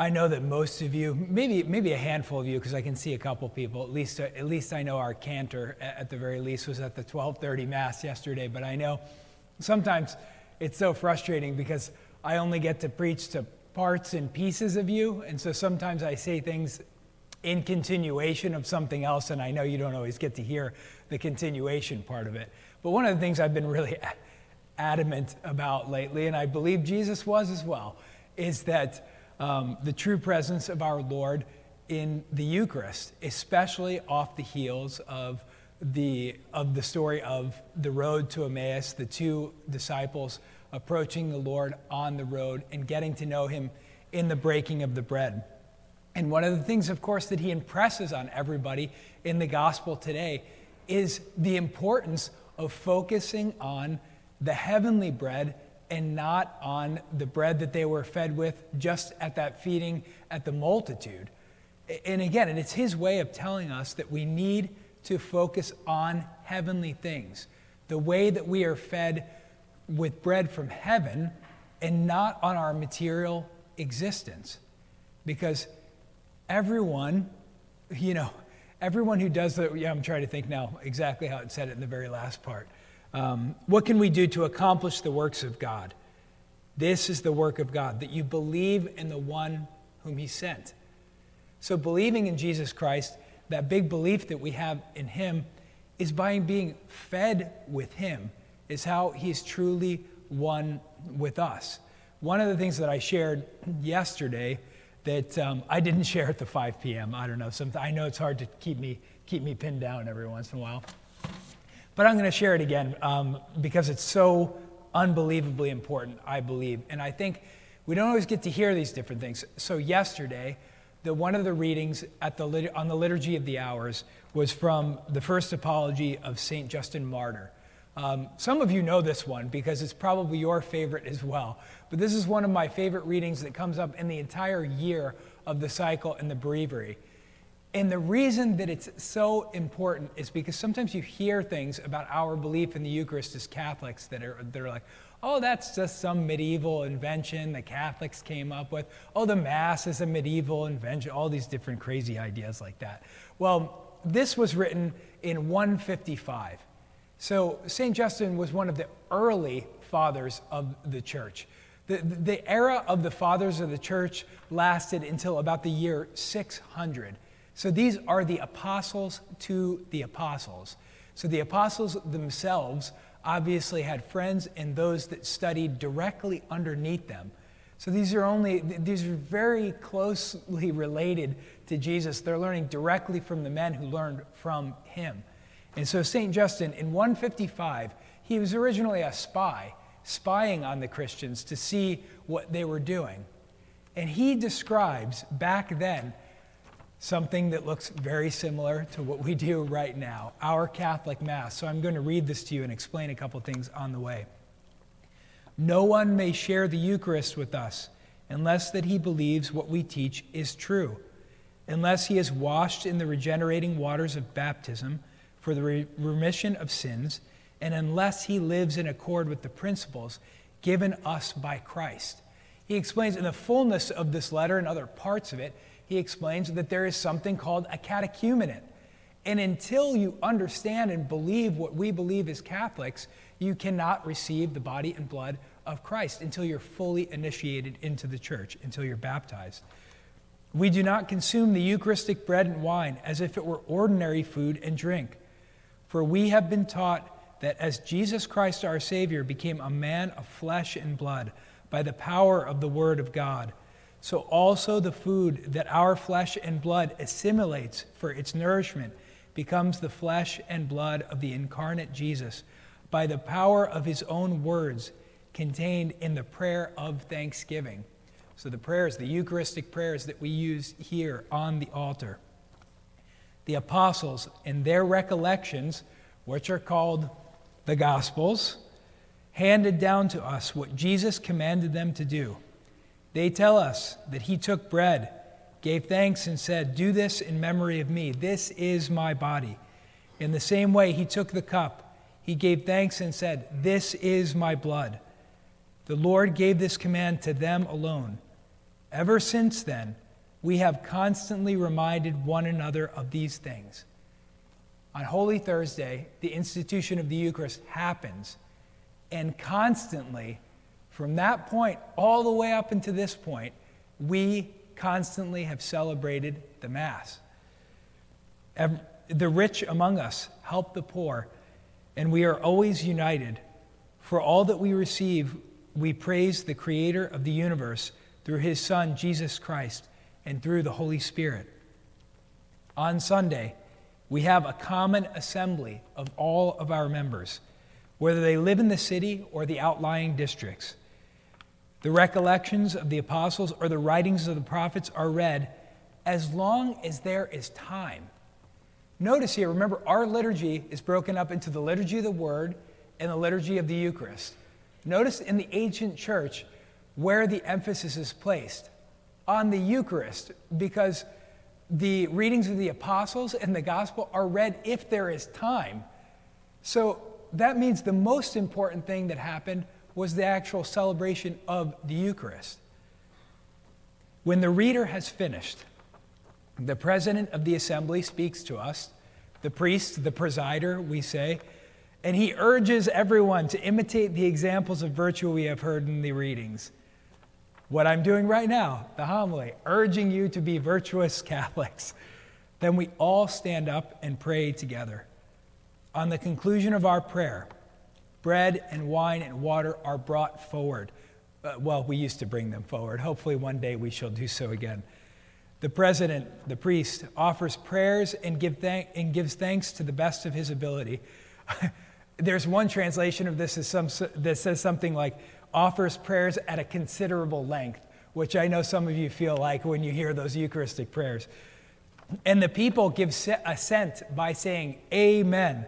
I know that most of you, maybe maybe a handful of you, because I can see a couple people. At least at least I know our cantor, at the very least, was at the 12:30 mass yesterday. But I know sometimes it's so frustrating because I only get to preach to parts and pieces of you, and so sometimes I say things in continuation of something else, and I know you don't always get to hear the continuation part of it. But one of the things I've been really adamant about lately, and I believe Jesus was as well, is that um, the true presence of our Lord in the Eucharist, especially off the heels of the, of the story of the road to Emmaus, the two disciples approaching the Lord on the road and getting to know him in the breaking of the bread. And one of the things, of course, that he impresses on everybody in the gospel today is the importance of focusing on the heavenly bread and not on the bread that they were fed with just at that feeding at the multitude. And again, and it's his way of telling us that we need to focus on heavenly things. The way that we are fed with bread from heaven and not on our material existence. Because everyone, you know, everyone who does that, yeah, I'm trying to think now exactly how it said it in the very last part. Um, what can we do to accomplish the works of God? This is the work of God, that you believe in the one whom He sent. So, believing in Jesus Christ, that big belief that we have in Him, is by being fed with Him, is how He's truly one with us. One of the things that I shared yesterday that um, I didn't share at the 5 p.m. I don't know. I know it's hard to keep me, keep me pinned down every once in a while. But I'm going to share it again um, because it's so unbelievably important, I believe. And I think we don't always get to hear these different things. So, yesterday, the, one of the readings the, on the Liturgy of the Hours was from the first apology of St. Justin Martyr. Um, some of you know this one because it's probably your favorite as well. But this is one of my favorite readings that comes up in the entire year of the cycle in the breviary. And the reason that it's so important is because sometimes you hear things about our belief in the Eucharist as Catholics that are, that are like, oh, that's just some medieval invention the Catholics came up with. Oh, the Mass is a medieval invention, all these different crazy ideas like that. Well, this was written in 155. So St. Justin was one of the early fathers of the church. The, the era of the fathers of the church lasted until about the year 600. So these are the apostles to the apostles. So the apostles themselves obviously had friends and those that studied directly underneath them. So these are only these are very closely related to Jesus. They're learning directly from the men who learned from him. And so St. Justin in 155, he was originally a spy, spying on the Christians to see what they were doing. And he describes back then something that looks very similar to what we do right now, our Catholic Mass. So I'm going to read this to you and explain a couple things on the way. No one may share the Eucharist with us unless that he believes what we teach is true, unless he is washed in the regenerating waters of baptism for the re- remission of sins, and unless he lives in accord with the principles given us by Christ. He explains in the fullness of this letter and other parts of it he explains that there is something called a catechumenate. And until you understand and believe what we believe as Catholics, you cannot receive the body and blood of Christ until you're fully initiated into the church, until you're baptized. We do not consume the Eucharistic bread and wine as if it were ordinary food and drink. For we have been taught that as Jesus Christ our Savior became a man of flesh and blood by the power of the Word of God, so also the food that our flesh and blood assimilates for its nourishment becomes the flesh and blood of the incarnate Jesus by the power of his own words contained in the prayer of thanksgiving. So the prayers, the Eucharistic prayers that we use here on the altar. The apostles, in their recollections, which are called the Gospels, handed down to us what Jesus commanded them to do they tell us that he took bread, gave thanks, and said, Do this in memory of me. This is my body. In the same way, he took the cup. He gave thanks and said, This is my blood. The Lord gave this command to them alone. Ever since then, we have constantly reminded one another of these things. On Holy Thursday, the institution of the Eucharist happens, and constantly, from that point all the way up until this point, we constantly have celebrated the Mass. The rich among us help the poor, and we are always united. For all that we receive, we praise the Creator of the universe through His Son, Jesus Christ, and through the Holy Spirit. On Sunday, we have a common assembly of all of our members, whether they live in the city or the outlying districts. The recollections of the apostles or the writings of the prophets are read as long as there is time. Notice here, remember, our liturgy is broken up into the liturgy of the Word and the liturgy of the Eucharist. Notice in the ancient church where the emphasis is placed on the Eucharist, because the readings of the apostles and the gospel are read if there is time. So that means the most important thing that happened was the actual celebration of the Eucharist. When the reader has finished, the president of the assembly speaks to us, the priest, the presider, we say, and he urges everyone to imitate the examples of virtue we have heard in the readings. What I'm doing right now, the homily, urging you to be virtuous Catholics. Then we all stand up and pray together. On the conclusion of our prayer, bread and wine and water are brought forward. Uh, well, we used to bring them forward. Hopefully, one day we shall do so again. The president, the priest, offers prayers and, give thank- and gives thanks to the best of his ability. There's one translation of this some, that says something like, offers prayers at a considerable length, which I know some of you feel like when you hear those Eucharistic prayers. And the people give assent by saying, Amen.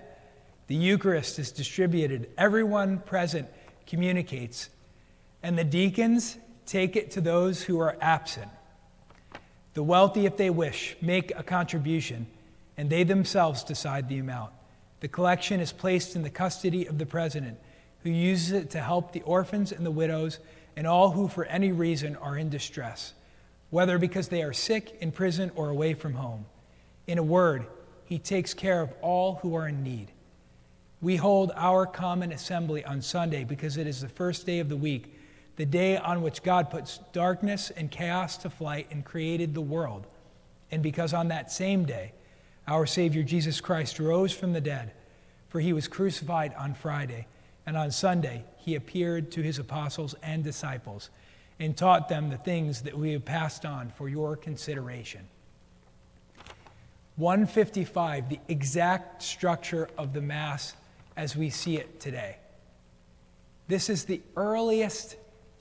The Eucharist is distributed, everyone present communicates, and the deacons take it to those who are absent. The wealthy, if they wish, make a contribution, and they themselves decide the amount. The collection is placed in the custody of the president, who uses it to help the orphans and the widows and all who, for any reason, are in distress, whether because they are sick, in prison, or away from home. In a word, he takes care of all who are in need. We hold our common assembly on Sunday because it is the first day of the week, the day on which God puts darkness and chaos to flight and created the world. And because on that same day, our Savior Jesus Christ rose from the dead, for he was crucified on Friday, and on Sunday he appeared to his apostles and disciples and taught them the things that we have passed on for your consideration. 155, the exact structure of the Mass as we see it today. This is the earliest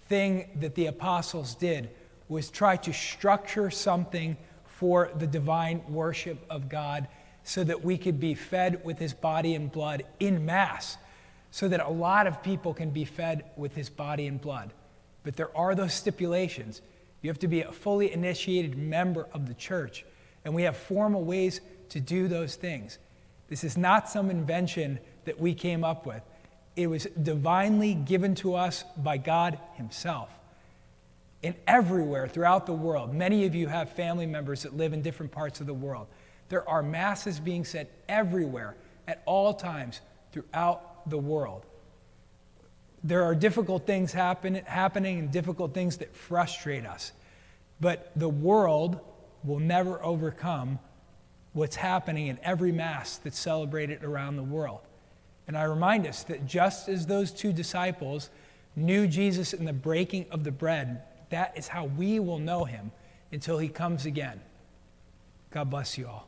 thing that the apostles did was try to structure something for the divine worship of God so that we could be fed with his body and blood in mass so that a lot of people can be fed with his body and blood. But there are those stipulations. You have to be a fully initiated member of the church and we have formal ways to do those things. This is not some invention that we came up with. It was divinely given to us by God Himself. And everywhere throughout the world, many of you have family members that live in different parts of the world. There are masses being said everywhere at all times throughout the world. There are difficult things happen, happening and difficult things that frustrate us. But the world will never overcome what's happening in every Mass that's celebrated around the world. And I remind us that just as those two disciples knew Jesus in the breaking of the bread, that is how we will know him until he comes again. God bless you all.